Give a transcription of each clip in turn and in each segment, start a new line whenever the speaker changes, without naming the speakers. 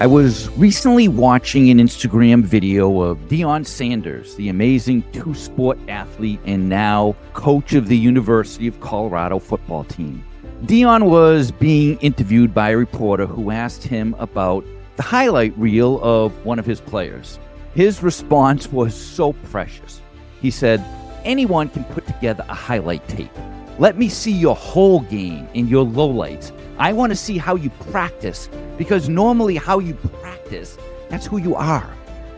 I was recently watching an Instagram video of Deion Sanders, the amazing two sport athlete and now coach of the University of Colorado football team. Deion was being interviewed by a reporter who asked him about the highlight reel of one of his players. His response was so precious. He said, Anyone can put together a highlight tape. Let me see your whole game and your lowlights I want to see how you practice because normally, how you practice, that's who you are.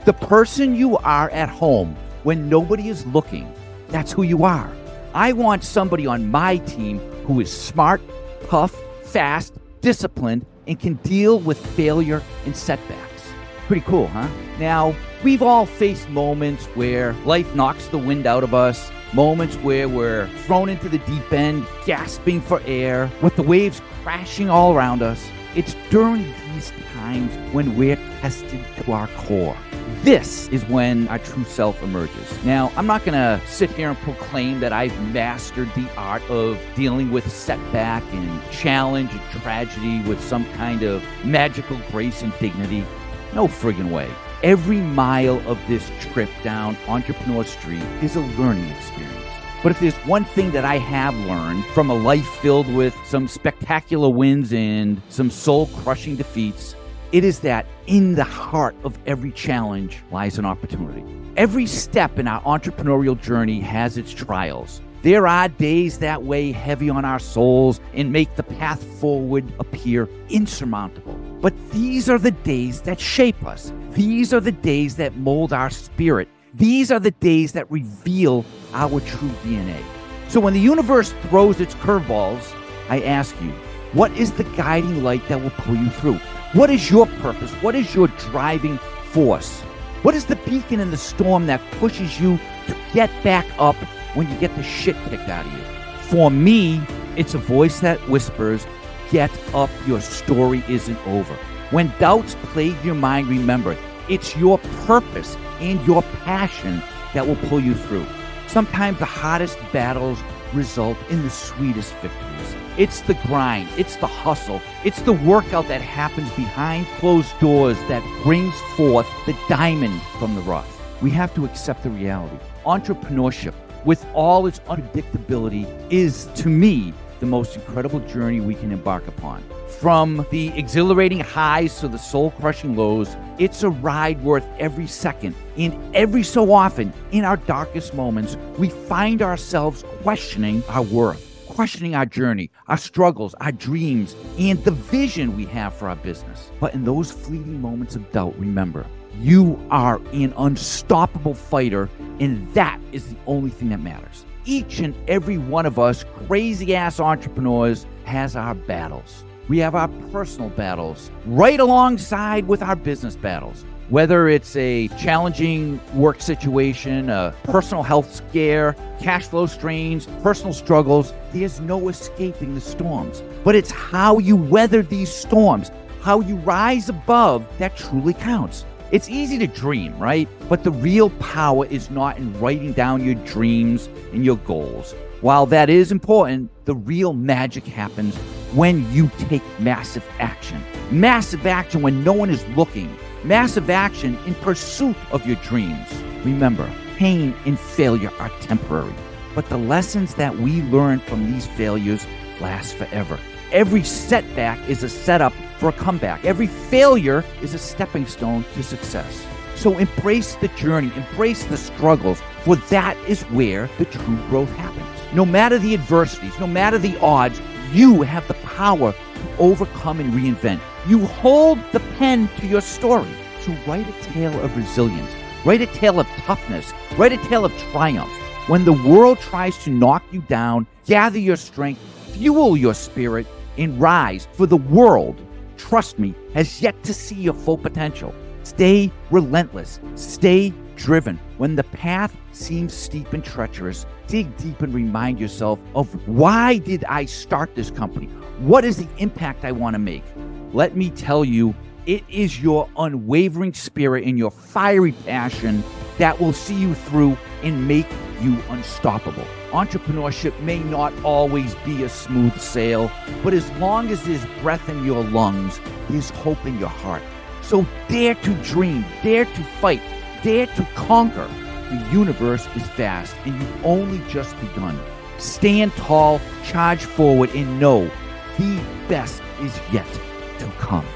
The person you are at home when nobody is looking, that's who you are. I want somebody on my team who is smart, tough, fast, disciplined, and can deal with failure and setbacks. Pretty cool, huh? Now, we've all faced moments where life knocks the wind out of us moments where we're thrown into the deep end, gasping for air, with the waves crashing all around us. It's during these times when we're tested to our core. This is when our true self emerges. Now, I'm not going to sit here and proclaim that I've mastered the art of dealing with setback and challenge and tragedy with some kind of magical grace and dignity. No friggin' way. Every mile of this trip down Entrepreneur Street is a learning experience. But if there's one thing that I have learned from a life filled with some spectacular wins and some soul crushing defeats, it is that in the heart of every challenge lies an opportunity. Every step in our entrepreneurial journey has its trials. There are days that weigh heavy on our souls and make the path forward appear insurmountable. But these are the days that shape us. These are the days that mold our spirit. These are the days that reveal our true DNA. So when the universe throws its curveballs, I ask you, what is the guiding light that will pull you through? What is your purpose? What is your driving force? What is the beacon in the storm that pushes you to get back up when you get the shit kicked out of you. For me, it's a voice that whispers, Get up, your story isn't over. When doubts plague your mind, remember, it's your purpose and your passion that will pull you through. Sometimes the hottest battles result in the sweetest victories. It's the grind, it's the hustle, it's the workout that happens behind closed doors that brings forth the diamond from the rough. We have to accept the reality. Entrepreneurship with all its unpredictability, is to me the most incredible journey we can embark upon. From the exhilarating highs to the soul crushing lows, it's a ride worth every second. And every so often, in our darkest moments, we find ourselves questioning our worth questioning our journey, our struggles, our dreams, and the vision we have for our business. But in those fleeting moments of doubt, remember, you are an unstoppable fighter, and that is the only thing that matters. Each and every one of us, crazy ass entrepreneurs, has our battles. We have our personal battles right alongside with our business battles. Whether it's a challenging work situation, a personal health scare, cash flow strains, personal struggles, there's no escaping the storms. But it's how you weather these storms, how you rise above that truly counts. It's easy to dream, right? But the real power is not in writing down your dreams and your goals. While that is important, the real magic happens when you take massive action. Massive action when no one is looking. Massive action in pursuit of your dreams. Remember, pain and failure are temporary, but the lessons that we learn from these failures last forever. Every setback is a setup for a comeback. Every failure is a stepping stone to success. So embrace the journey, embrace the struggles, for that is where the true growth happens. No matter the adversities, no matter the odds, you have the power to overcome and reinvent. You hold the pen to your story. So write a tale of resilience, write a tale of toughness, write a tale of triumph. When the world tries to knock you down, gather your strength, fuel your spirit, and rise, for the world trust me, has yet to see your full potential. Stay relentless. Stay driven. When the path seems steep and treacherous, dig deep and remind yourself of why did I start this company? What is the impact I want to make? Let me tell you, it is your unwavering spirit and your fiery passion that will see you through and make you unstoppable. Entrepreneurship may not always be a smooth sail, but as long as there's breath in your lungs, there's hope in your heart. So dare to dream, dare to fight, dare to conquer. The universe is vast, and you've only just begun. Stand tall, charge forward, and know the best is yet to come.